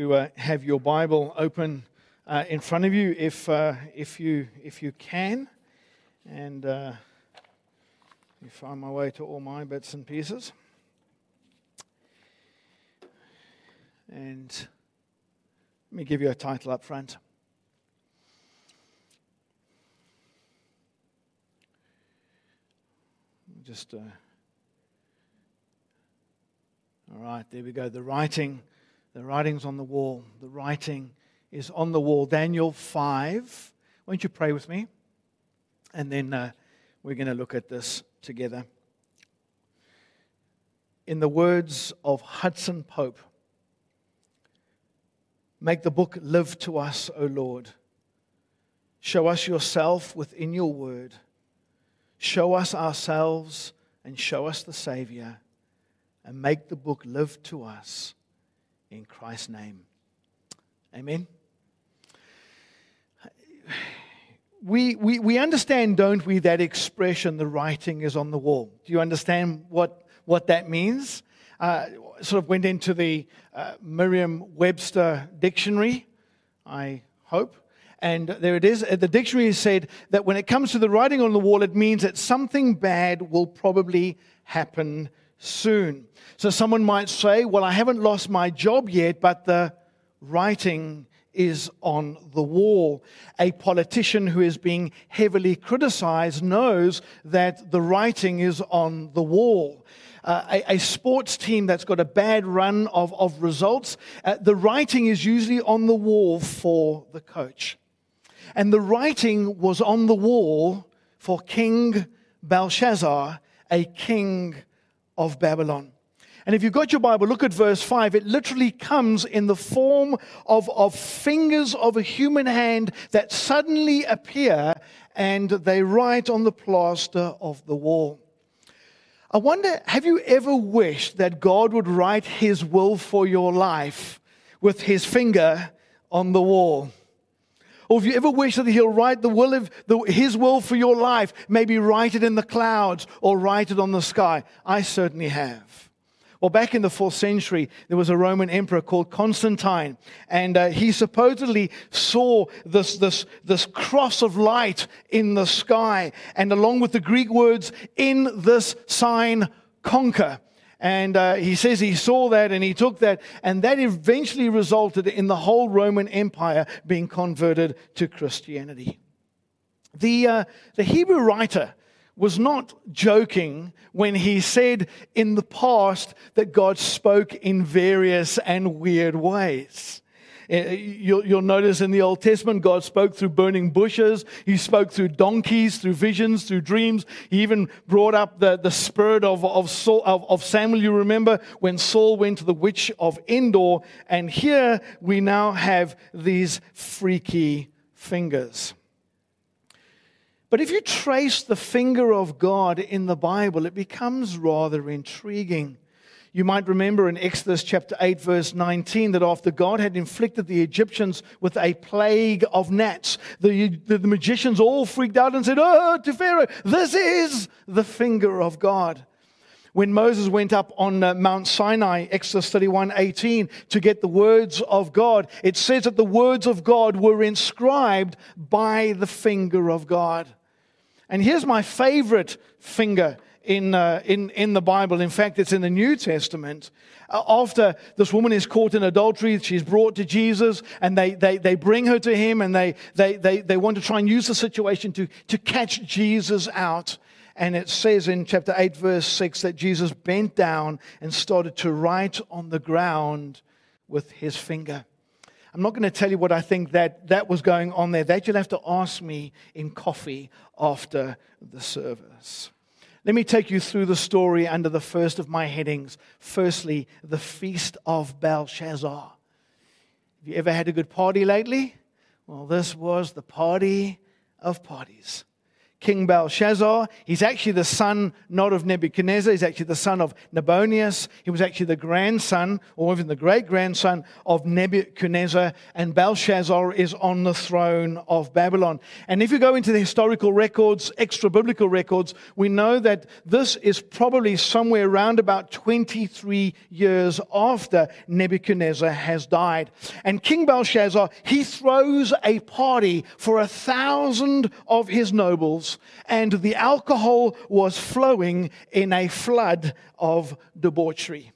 to uh, have your Bible open uh, in front of you if, uh, if, you, if you can. And uh, me find my way to all my bits and pieces. And let me give you a title up front. Just, uh, all right, there we go. The writing the writing's on the wall. The writing is on the wall. Daniel 5. Won't you pray with me? And then uh, we're going to look at this together. In the words of Hudson Pope, make the book live to us, O Lord. Show us yourself within your word. Show us ourselves and show us the Savior. And make the book live to us in Christ's name. Amen. We, we, we understand, don't we, that expression, the writing is on the wall. Do you understand what, what that means? Uh, sort of went into the uh, Merriam Webster dictionary, I hope. And there it is. The dictionary said that when it comes to the writing on the wall, it means that something bad will probably happen soon. So someone might say, Well, I haven't lost my job yet, but the writing is on the wall. A politician who is being heavily criticized knows that the writing is on the wall. Uh, a, a, sports team that's got a bad run of, of results, uh, the writing is usually on the wall for the coach. And the writing was on the wall for King Belshazzar, a king of Babylon. And if you've got your Bible, look at verse 5. It literally comes in the form of, of fingers of a human hand that suddenly appear and they write on the plaster of the wall. I wonder, have you ever wished that God would write his will for your life with his finger on the wall? Or if you ever wish that He'll write the will of the, His will for your life, maybe write it in the clouds or write it on the sky. I certainly have. Well, back in the fourth century, there was a Roman emperor called Constantine, and uh, he supposedly saw this, this, this cross of light in the sky, and along with the Greek words, in this sign, conquer. And uh, he says he saw that and he took that, and that eventually resulted in the whole Roman Empire being converted to Christianity. The, uh, the Hebrew writer was not joking when he said in the past that God spoke in various and weird ways. Uh, you'll, you'll, notice in the Old Testament, God spoke through burning bushes. He spoke through donkeys, through visions, through dreams. He even brought up the, the spirit of, of, Saul, of, of Samuel. You remember when Saul went to the witch of Endor. And here we now have these freaky fingers. But if you trace the finger of God in the Bible, it becomes rather intriguing. You might remember in Exodus chapter 8, verse 19, that after God had inflicted the Egyptians with a plague of gnats, the, the, the magicians all freaked out and said, Oh, to Pharaoh, this is the finger of God. When Moses went up on uh, Mount Sinai, Exodus 31 18, to get the words of God, it says that the words of God were inscribed by the finger of God. And here's my favorite finger in, uh, in, in the Bible. In fact, it's in the New Testament. Uh, after this woman is caught in adultery, she's brought to Jesus, and they, they, they bring her to him, and they, they, they, they want to try and use the situation to, to catch Jesus out. And it says in chapter 8, verse 6, that Jesus bent down and started to write on the ground with his finger. I'm not going to tell you what I think that, that was going on there. That you'll have to ask me in coffee after the service. Let me take you through the story under the first of my headings. Firstly, the Feast of Belshazzar. Have you ever had a good party lately? Well, this was the party of parties. King Belshazzar. He's actually the son not of Nebuchadnezzar, he's actually the son of Nabonidus. He was actually the grandson, or even the great grandson of Nebuchadnezzar, and Belshazzar is on the throne of Babylon. And if you go into the historical records, extra biblical records, we know that this is probably somewhere around about 23 years after Nebuchadnezzar has died. And King Belshazzar, he throws a party for a thousand of his nobles and the alcohol was flowing in a flood of debauchery.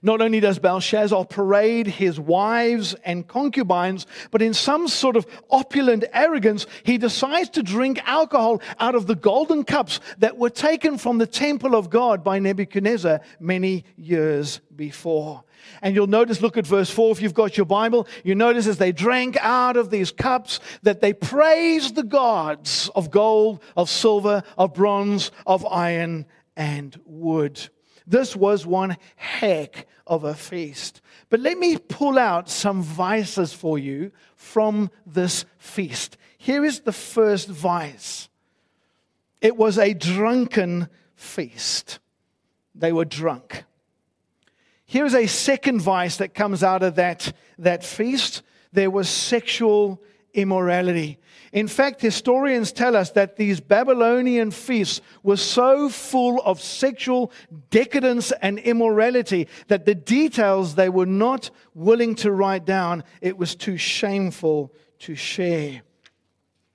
Not only does Belshazzar parade his wives and concubines, but in some sort of opulent arrogance, he decides to drink alcohol out of the golden cups that were taken from the temple of God by Nebuchadnezzar many years before. And you'll notice, look at verse 4 if you've got your Bible. You notice as they drank out of these cups that they praised the gods of gold, of silver, of bronze, of iron, and wood. This was one heck of a feast. But let me pull out some vices for you from this feast. Here is the first vice it was a drunken feast. They were drunk. Here's a second vice that comes out of that, that feast there was sexual immorality. In fact, historians tell us that these Babylonian feasts were so full of sexual decadence and immorality that the details they were not willing to write down, it was too shameful to share.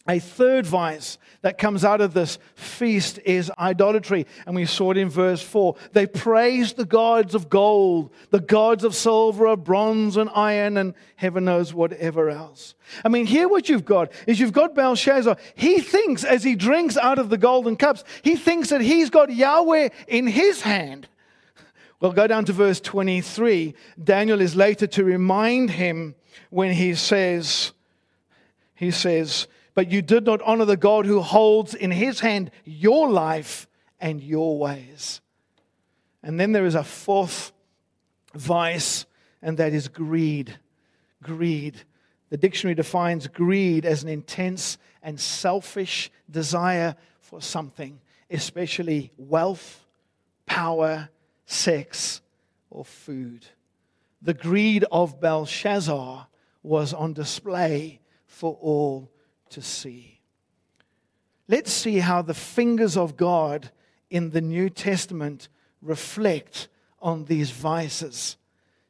A third vice that comes out of this feast is idolatry. And we saw it in verse 4. They praised the gods of gold, the gods of silver, of bronze, and iron, and heaven knows whatever else. I mean, here what you've got is you've got Belshazzar. He thinks as he drinks out of the golden cups, he thinks that he's got Yahweh in his hand. Well, go down to verse 23. Daniel is later to remind him when he says, he says, but you did not honor the God who holds in his hand your life and your ways. And then there is a fourth vice, and that is greed. Greed. The dictionary defines greed as an intense and selfish desire for something, especially wealth, power, sex, or food. The greed of Belshazzar was on display for all to see. Let's see how the fingers of God in the New Testament reflect on these vices.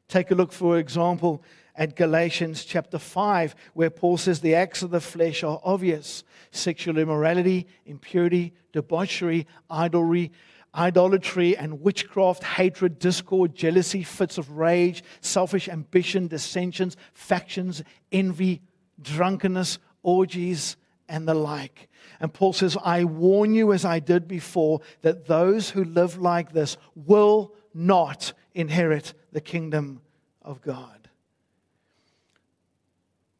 Take a look, for example, at Galatians chapter 5, where Paul says the acts of the flesh are obvious sexual immorality, impurity, debauchery, idolatry, idolatry and witchcraft, hatred, discord, jealousy, fits of rage, selfish ambition, dissensions, factions, envy, drunkenness, orgies, and the like. And Paul says, I warn you, as I did before, that those who live like this will not inherit the kingdom of God.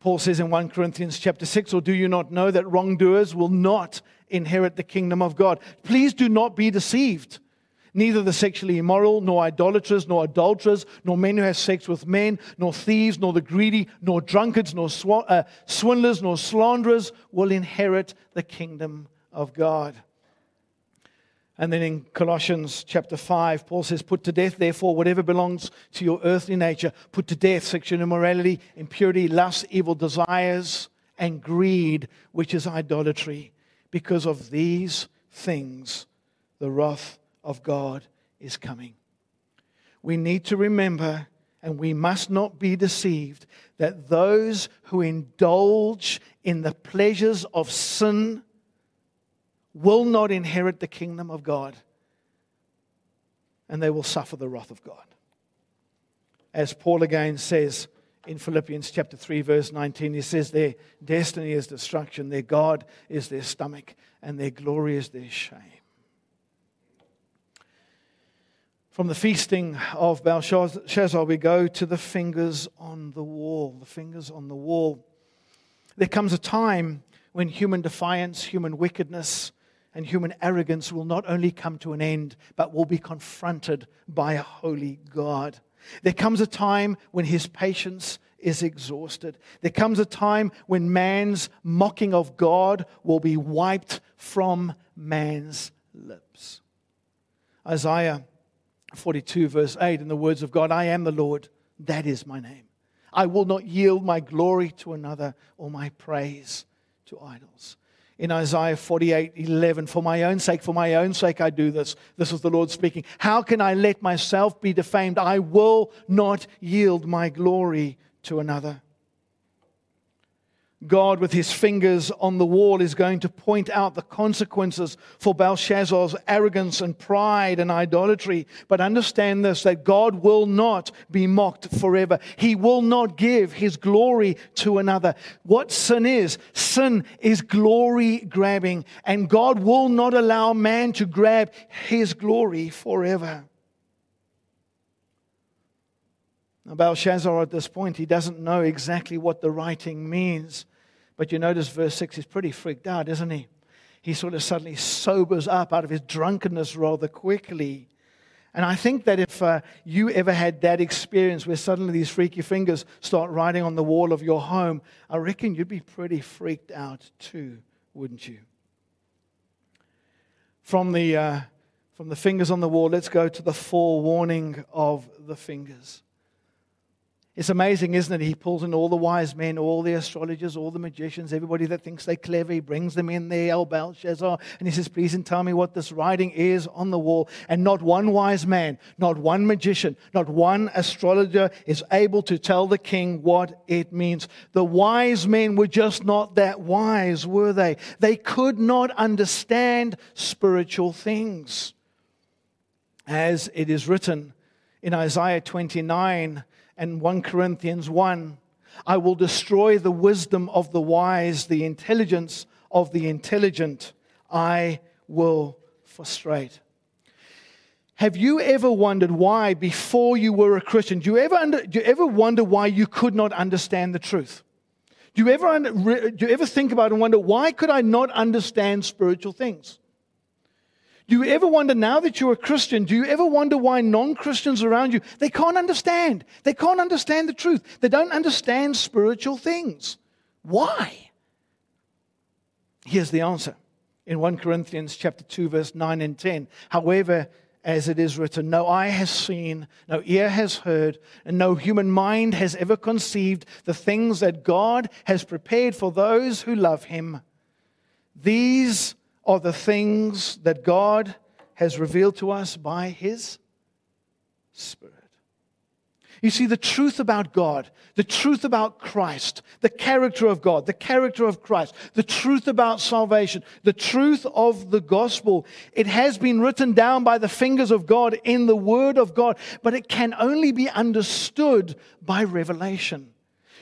Paul says in 1 Corinthians chapter 6, or do you not know that wrongdoers will not inherit the kingdom of God? Please do not be deceived. Neither the sexually immoral, nor idolaters, nor adulterers, nor men who have sex with men, nor thieves, nor the greedy, nor drunkards, nor sw- uh, swindlers, nor slanderers will inherit the kingdom of God. And then in Colossians chapter 5, Paul says, Put to death, therefore, whatever belongs to your earthly nature. Put to death sexual immorality, impurity, lust, evil desires, and greed, which is idolatry. Because of these things, the wrath of God is coming. We need to remember, and we must not be deceived, that those who indulge in the pleasures of sin will not inherit the kingdom of God, and they will suffer the wrath of God. As Paul again says in Philippians chapter 3, verse 19, he says, Their destiny is destruction, their God is their stomach, and their glory is their shame. From the feasting of Belshazzar, we go to the fingers on the wall. The fingers on the wall. There comes a time when human defiance, human wickedness, and human arrogance will not only come to an end, but will be confronted by a holy God. There comes a time when his patience is exhausted. There comes a time when man's mocking of God will be wiped from man's lips. Isaiah 42, verse 8, in the words of God, I am the Lord, that is my name. I will not yield my glory to another or my praise to idols. In Isaiah 48, 11, for my own sake, for my own sake, I do this. This is the Lord speaking. How can I let myself be defamed? I will not yield my glory to another. God, with his fingers on the wall, is going to point out the consequences for Belshazzar's arrogance and pride and idolatry. But understand this that God will not be mocked forever. He will not give his glory to another. What sin is? Sin is glory grabbing, and God will not allow man to grab his glory forever. Now, Belshazzar, at this point, he doesn't know exactly what the writing means. But you notice verse 6, he's pretty freaked out, isn't he? He sort of suddenly sobers up out of his drunkenness rather quickly. And I think that if uh, you ever had that experience where suddenly these freaky fingers start writing on the wall of your home, I reckon you'd be pretty freaked out too, wouldn't you? From the, uh, from the fingers on the wall, let's go to the forewarning of the fingers. It's amazing, isn't it? He pulls in all the wise men, all the astrologers, all the magicians, everybody that thinks they're clever. He brings them in there, El Belshazzar, and he says, Please and tell me what this writing is on the wall. And not one wise man, not one magician, not one astrologer is able to tell the king what it means. The wise men were just not that wise, were they? They could not understand spiritual things. As it is written in Isaiah 29, and 1 Corinthians 1 I will destroy the wisdom of the wise, the intelligence of the intelligent. I will frustrate. Have you ever wondered why, before you were a Christian, do you ever, under, do you ever wonder why you could not understand the truth? Do you, ever, do you ever think about and wonder, why could I not understand spiritual things? Do you ever wonder now that you're a Christian, do you ever wonder why non-Christians around you, they can't understand. They can't understand the truth. They don't understand spiritual things. Why? Here's the answer. In 1 Corinthians chapter 2 verse 9 and 10. However, as it is written, no eye has seen, no ear has heard, and no human mind has ever conceived the things that God has prepared for those who love him. These are the things that God has revealed to us by His Spirit. You see, the truth about God, the truth about Christ, the character of God, the character of Christ, the truth about salvation, the truth of the gospel, it has been written down by the fingers of God in the Word of God, but it can only be understood by revelation.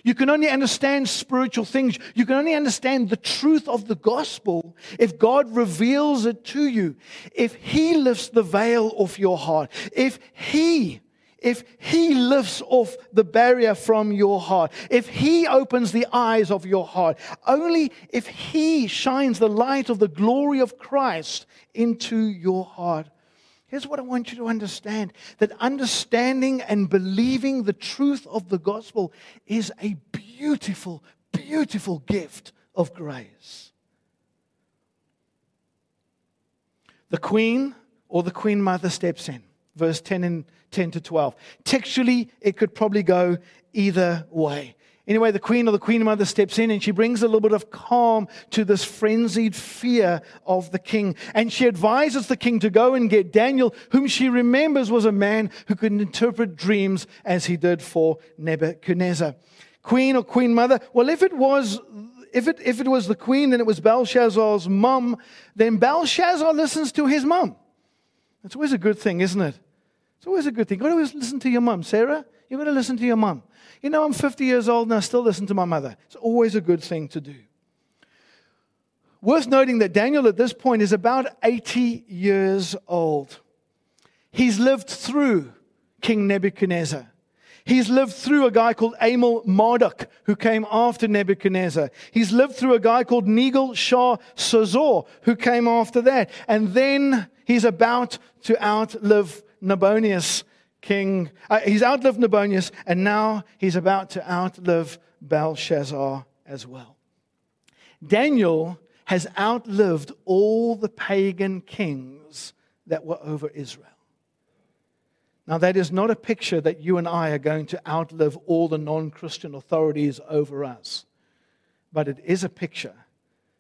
You can only understand spiritual things. You can only understand the truth of the gospel if God reveals it to you. If He lifts the veil off your heart, if He if he lifts off the barrier from your heart, if he opens the eyes of your heart, only if he shines the light of the glory of Christ into your heart, Here's what I want you to understand that understanding and believing the truth of the gospel is a beautiful, beautiful gift of grace. The queen or the queen mother steps in, verse 10 and 10 to 12. Textually, it could probably go either way. Anyway, the queen or the queen mother steps in and she brings a little bit of calm to this frenzied fear of the king. And she advises the king to go and get Daniel, whom she remembers was a man who could interpret dreams as he did for Nebuchadnezzar. Queen or queen mother? Well, if it was if it, if it was the queen, then it was Belshazzar's mum, then Belshazzar listens to his mum. It's always a good thing, isn't it? It's always a good thing. You've got to always listen to your mum. Sarah, you've got to listen to your mum. You know, I'm 50 years old and I still listen to my mother. It's always a good thing to do. Worth noting that Daniel at this point is about 80 years old. He's lived through King Nebuchadnezzar. He's lived through a guy called Amel Marduk, who came after Nebuchadnezzar. He's lived through a guy called Negal Shah Sazor, who came after that. And then he's about to outlive Nabonidus, King, uh, he's outlived Nabonidus, and now he's about to outlive Belshazzar as well. Daniel has outlived all the pagan kings that were over Israel. Now, that is not a picture that you and I are going to outlive all the non Christian authorities over us, but it is a picture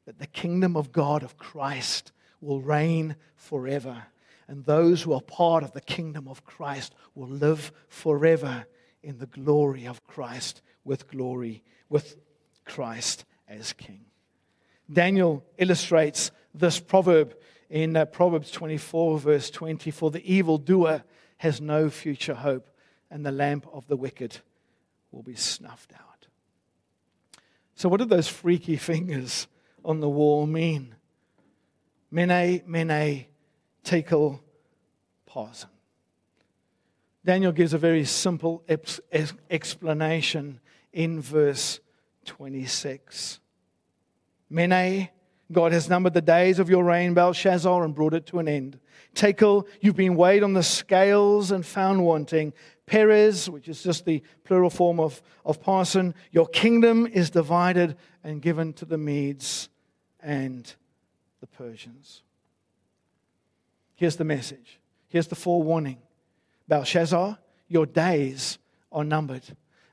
that the kingdom of God, of Christ, will reign forever. And those who are part of the kingdom of Christ will live forever in the glory of Christ with glory, with Christ as King. Daniel illustrates this proverb in uh, Proverbs 24, verse 20 For the evildoer has no future hope, and the lamp of the wicked will be snuffed out. So, what do those freaky fingers on the wall mean? Mene, mene, tekel, parsin. Daniel gives a very simple explanation in verse 26. Mene, God has numbered the days of your reign, Belshazzar, and brought it to an end. Tekel, you've been weighed on the scales and found wanting. Peres, which is just the plural form of, of parsin, your kingdom is divided and given to the Medes and the Persians. Here's the message. Here's the forewarning Belshazzar, your days are numbered.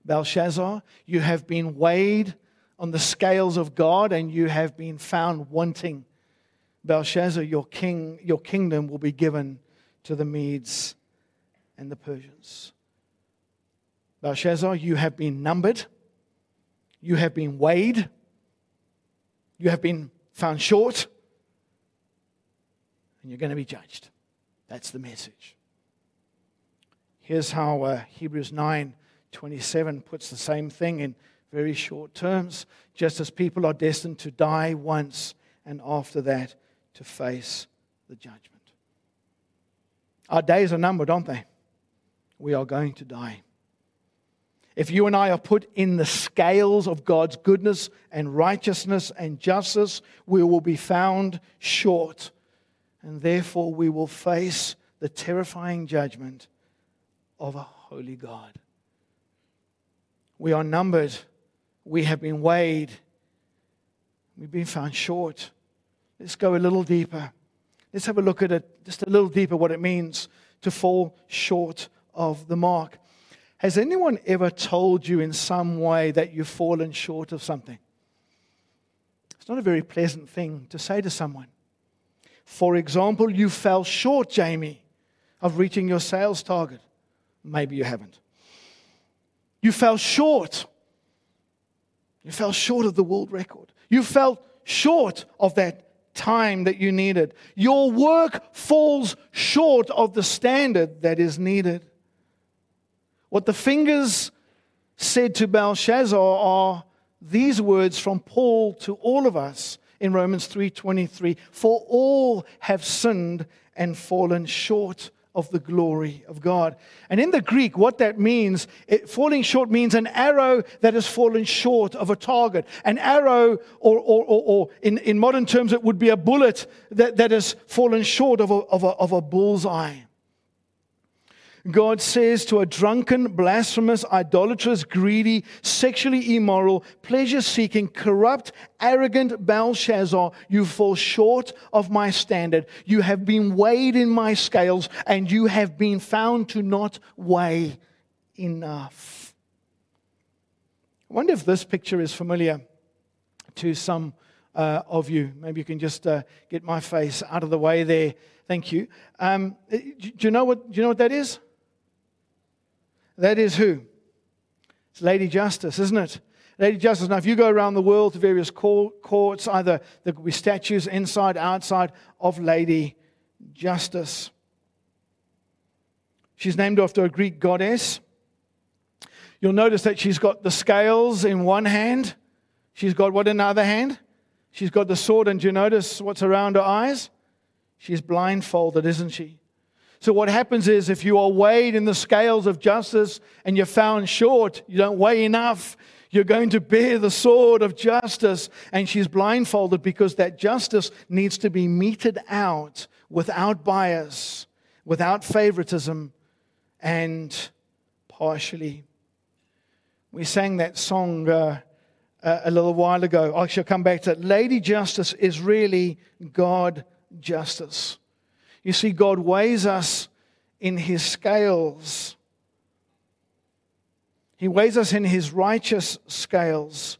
Belshazzar, you have been weighed on the scales of God and you have been found wanting. Belshazzar, your king, your kingdom will be given to the Medes and the Persians. Belshazzar, you have been numbered, you have been weighed, you have been found short, and you're going to be judged. That's the message. Here's how uh, Hebrews 9 27 puts the same thing in very short terms, just as people are destined to die once and after that to face the judgment. Our days are numbered, aren't they? We are going to die. If you and I are put in the scales of God's goodness and righteousness and justice, we will be found short. And therefore, we will face the terrifying judgment of a holy God. We are numbered. We have been weighed. We've been found short. Let's go a little deeper. Let's have a look at it just a little deeper what it means to fall short of the mark. Has anyone ever told you in some way that you've fallen short of something? It's not a very pleasant thing to say to someone. For example, you fell short, Jamie, of reaching your sales target. Maybe you haven't. You fell short. You fell short of the world record. You fell short of that time that you needed. Your work falls short of the standard that is needed. What the fingers said to Belshazzar are these words from Paul to all of us in Romans 3:23 for all have sinned and fallen short of the glory of God. And in the Greek, what that means, it, falling short means an arrow that has fallen short of a target. An arrow, or, or, or, or in, in modern terms, it would be a bullet that, that has fallen short of a, of a, of a bullseye. God says to a drunken, blasphemous, idolatrous, greedy, sexually immoral, pleasure seeking, corrupt, arrogant Belshazzar, you fall short of my standard. You have been weighed in my scales, and you have been found to not weigh enough. I wonder if this picture is familiar to some uh, of you. Maybe you can just uh, get my face out of the way there. Thank you. Um, do you know what? Do you know what that is? That is who? It's Lady Justice, isn't it? Lady Justice. Now, if you go around the world to various courts, either there could be statues inside, outside of Lady Justice. She's named after a Greek goddess. You'll notice that she's got the scales in one hand. She's got what in the other hand? She's got the sword, and do you notice what's around her eyes? She's blindfolded, isn't she? So, what happens is if you are weighed in the scales of justice and you're found short, you don't weigh enough, you're going to bear the sword of justice. And she's blindfolded because that justice needs to be meted out without bias, without favoritism, and partially. We sang that song uh, uh, a little while ago. I shall come back to it. Lady Justice is really God justice. You see, God weighs us in his scales. He weighs us in his righteous scales.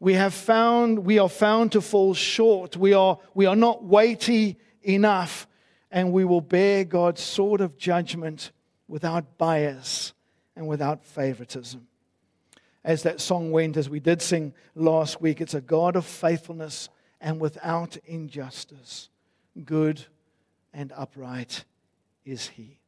We have found, we are found to fall short. We are, we are not weighty enough, and we will bear God's sword of judgment without bias and without favoritism. As that song went, as we did sing last week, it's a God of faithfulness and without injustice. Good and upright is He.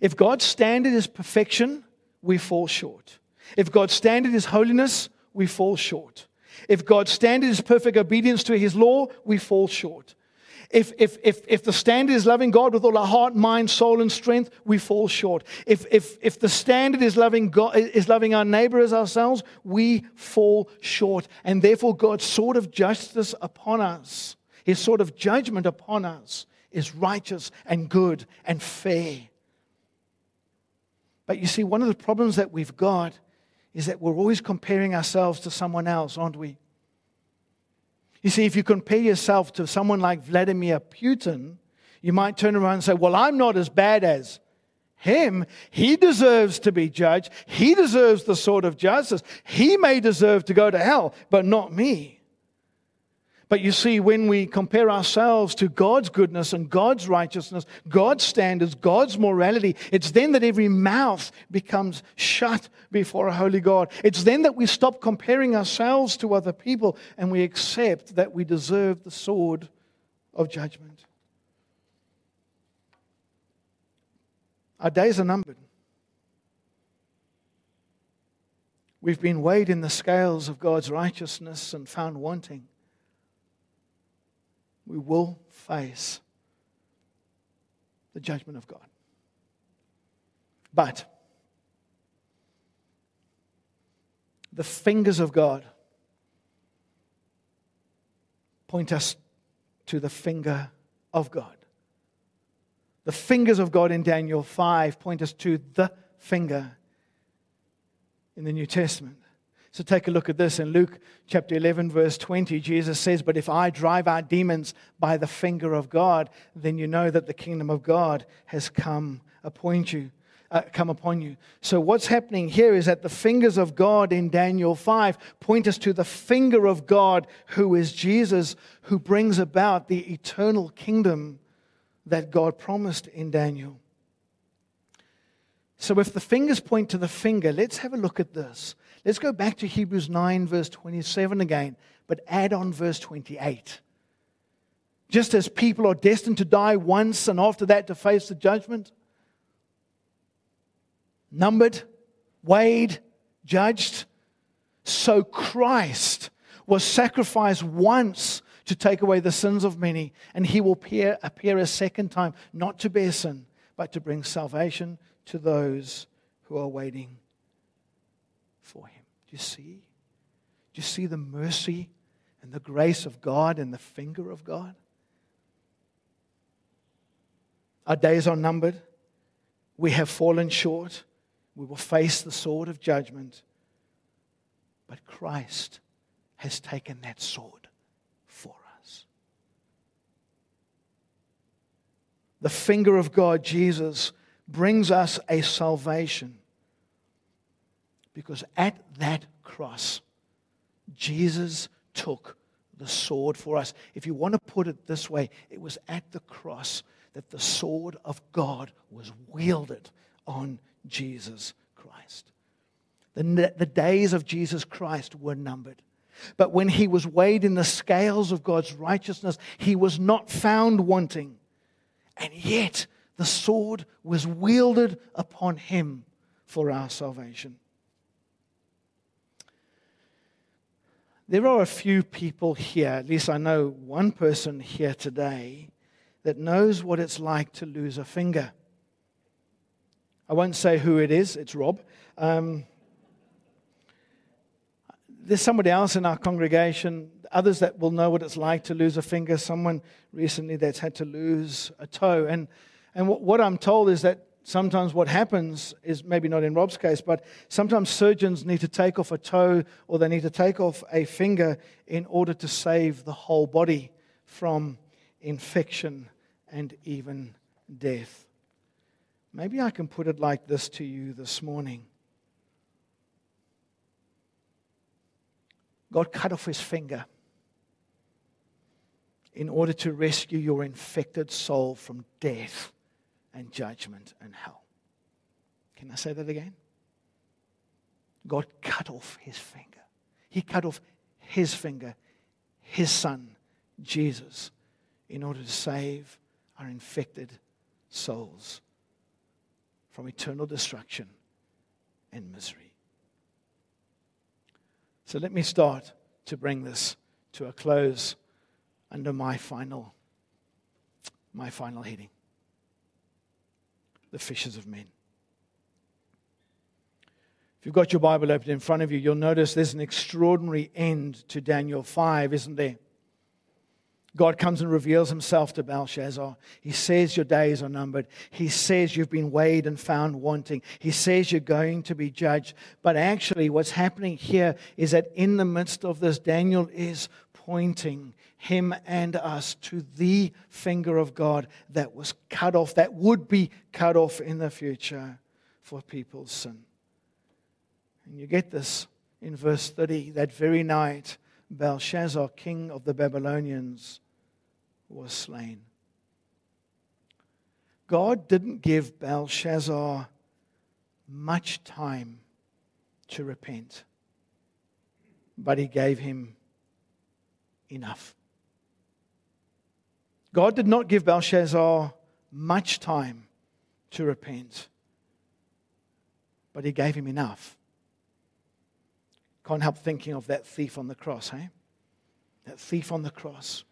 If God's standard is perfection, we fall short. If God's standard is holiness, we fall short. If God's standard is perfect obedience to His law, we fall short. If, if, if, if the standard is loving God with all our heart, mind, soul, and strength, we fall short. If, if, if the standard is loving, God, is loving our neighbor as ourselves, we fall short. And therefore, God's sword of justice upon us, his sword of judgment upon us, is righteous and good and fair. But you see, one of the problems that we've got is that we're always comparing ourselves to someone else, aren't we? You see, if you compare yourself to someone like Vladimir Putin, you might turn around and say, Well, I'm not as bad as him. He deserves to be judged. He deserves the sword of justice. He may deserve to go to hell, but not me. But you see, when we compare ourselves to God's goodness and God's righteousness, God's standards, God's morality, it's then that every mouth becomes shut before a holy God. It's then that we stop comparing ourselves to other people and we accept that we deserve the sword of judgment. Our days are numbered. We've been weighed in the scales of God's righteousness and found wanting we will face the judgment of God. But the fingers of God point us to the finger of God. The fingers of God in Daniel 5 point us to the finger in the New Testament. So take a look at this in Luke chapter 11, verse 20. Jesus says, But if I drive out demons by the finger of God, then you know that the kingdom of God has come upon you. Uh, come upon you. So, what's happening here is that the fingers of God in Daniel 5 point us to the finger of God, who is Jesus, who brings about the eternal kingdom that God promised in Daniel. So, if the fingers point to the finger, let's have a look at this. Let's go back to Hebrews 9, verse 27 again, but add on verse 28. Just as people are destined to die once and after that to face the judgment, numbered, weighed, judged, so Christ was sacrificed once to take away the sins of many, and he will appear, appear a second time, not to bear sin, but to bring salvation to those who are waiting for him. Do you see? Do you see the mercy and the grace of God and the finger of God? Our days are numbered. We have fallen short. We will face the sword of judgment. But Christ has taken that sword for us. The finger of God, Jesus, brings us a salvation because at that cross, Jesus took the sword for us. If you want to put it this way, it was at the cross that the sword of God was wielded on Jesus Christ. The, the days of Jesus Christ were numbered. But when he was weighed in the scales of God's righteousness, he was not found wanting. And yet the sword was wielded upon him for our salvation. There are a few people here, at least I know one person here today, that knows what it's like to lose a finger. I won't say who it is, it's Rob. Um, there's somebody else in our congregation, others that will know what it's like to lose a finger, someone recently that's had to lose a toe. And, and what, what I'm told is that sometimes what happens is maybe not in Rob's case, but sometimes surgeons need to take off a toe or they need to take off a finger in order to save the whole body from infection and even death. Maybe I can put it like this to you this morning God cut off his finger in order to rescue your infected soul from death and judgment and hell. Can I say that again? God cut off his finger. He cut off his finger, his son, Jesus, in order to save our infected souls from eternal destruction and misery. So let me start to bring this to a close under my final my final heading. The fishers of men. If you've got your Bible open in front of you, you'll notice there's an extraordinary end to Daniel 5, isn't there? God comes and reveals himself to Belshazzar. He says your days are numbered. He says you've been weighed and found wanting. He says you're going to be judged. But actually, what's happening here is that in the midst of this, Daniel is pointing him and us to the finger of God that was cut off, that would be cut off in the future for people's sin. And you get this in verse 30 that very night Belshazzar, king of the Babylonians, was slain. God didn't give Belshazzar much time to repent, but he gave him enough. God did not give Belshazzar much time to repent, but he gave him enough. Can't help thinking of that thief on the cross, hey? That thief on the cross.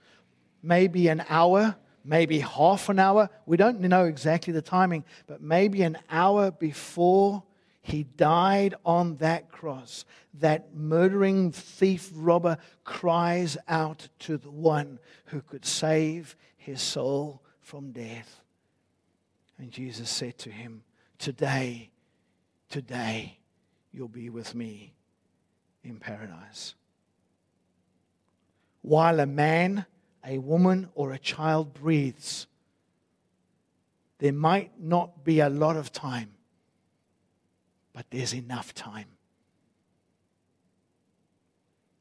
Maybe an hour, maybe half an hour. We don't know exactly the timing, but maybe an hour before he died on that cross, that murdering thief robber cries out to the one who could save his soul from death. And Jesus said to him, Today, today, you'll be with me in paradise. While a man, a woman, or a child breathes, there might not be a lot of time, but there's enough time.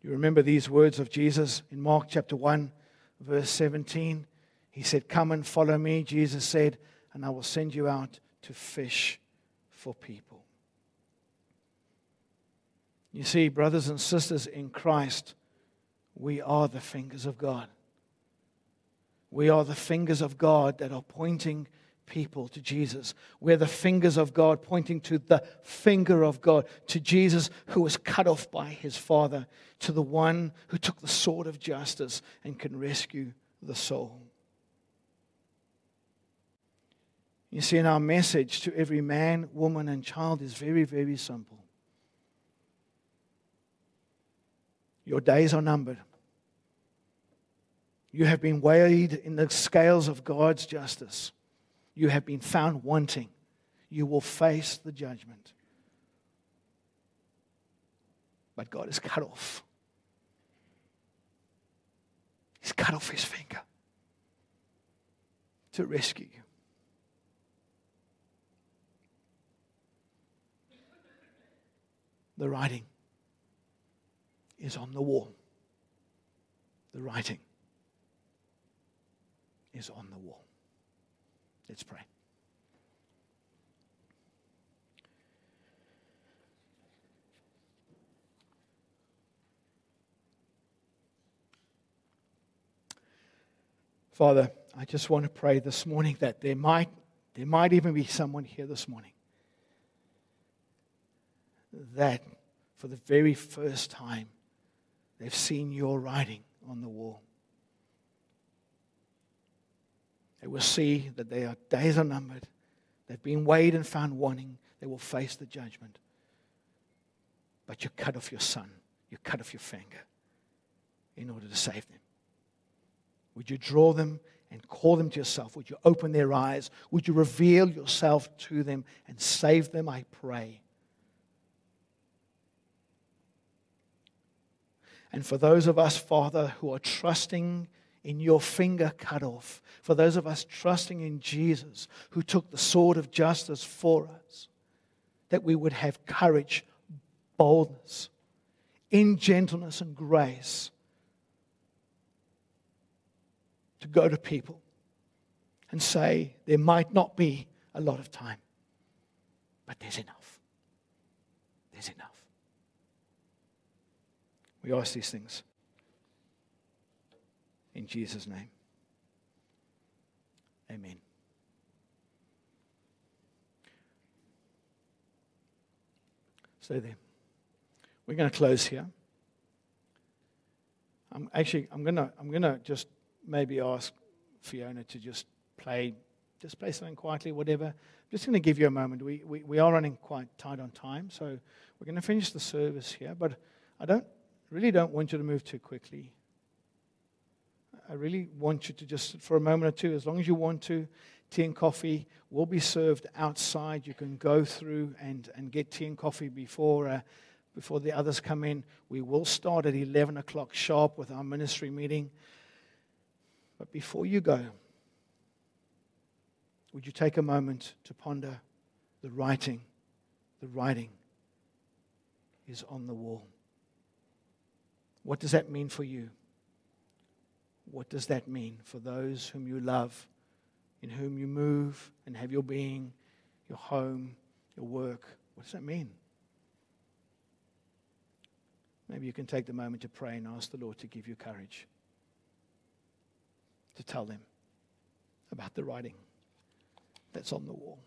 You remember these words of Jesus in Mark chapter 1, verse 17? He said, Come and follow me, Jesus said, and I will send you out to fish for people. You see, brothers and sisters in Christ, we are the fingers of God. We are the fingers of God that are pointing people to Jesus. We're the fingers of God pointing to the finger of God, to Jesus who was cut off by his Father, to the one who took the sword of justice and can rescue the soul. You see, in our message to every man, woman, and child is very, very simple. Your days are numbered. You have been weighed in the scales of God's justice. You have been found wanting. You will face the judgment. But God is cut off. He's cut off his finger to rescue you. The writing is on the wall. The writing is on the wall. Let's pray. Father, I just want to pray this morning that there might, there might even be someone here this morning that for the very first time They've seen your writing on the wall. They will see that their days are numbered. They've been weighed and found wanting. They will face the judgment. But you cut off your son, you cut off your finger in order to save them. Would you draw them and call them to yourself? Would you open their eyes? Would you reveal yourself to them and save them? I pray. And for those of us, Father, who are trusting in your finger cut off, for those of us trusting in Jesus, who took the sword of justice for us, that we would have courage, boldness, in gentleness and grace to go to people and say, there might not be a lot of time, but there's enough. There's enough. We ask these things in Jesus' name. Amen. Stay there. We're going to close here. I'm actually I'm going to I'm to just maybe ask Fiona to just play just play something quietly, whatever. I'm just going to give you a moment. We, we, we are running quite tight on time, so we're going to finish the service here. But I don't really don't want you to move too quickly. I really want you to just, for a moment or two, as long as you want to, tea and coffee will be served outside. You can go through and, and get tea and coffee before, uh, before the others come in. We will start at 11 o'clock sharp with our ministry meeting. But before you go, would you take a moment to ponder the writing? The writing is on the wall. What does that mean for you? What does that mean for those whom you love, in whom you move and have your being, your home, your work? What does that mean? Maybe you can take the moment to pray and ask the Lord to give you courage to tell them about the writing that's on the wall.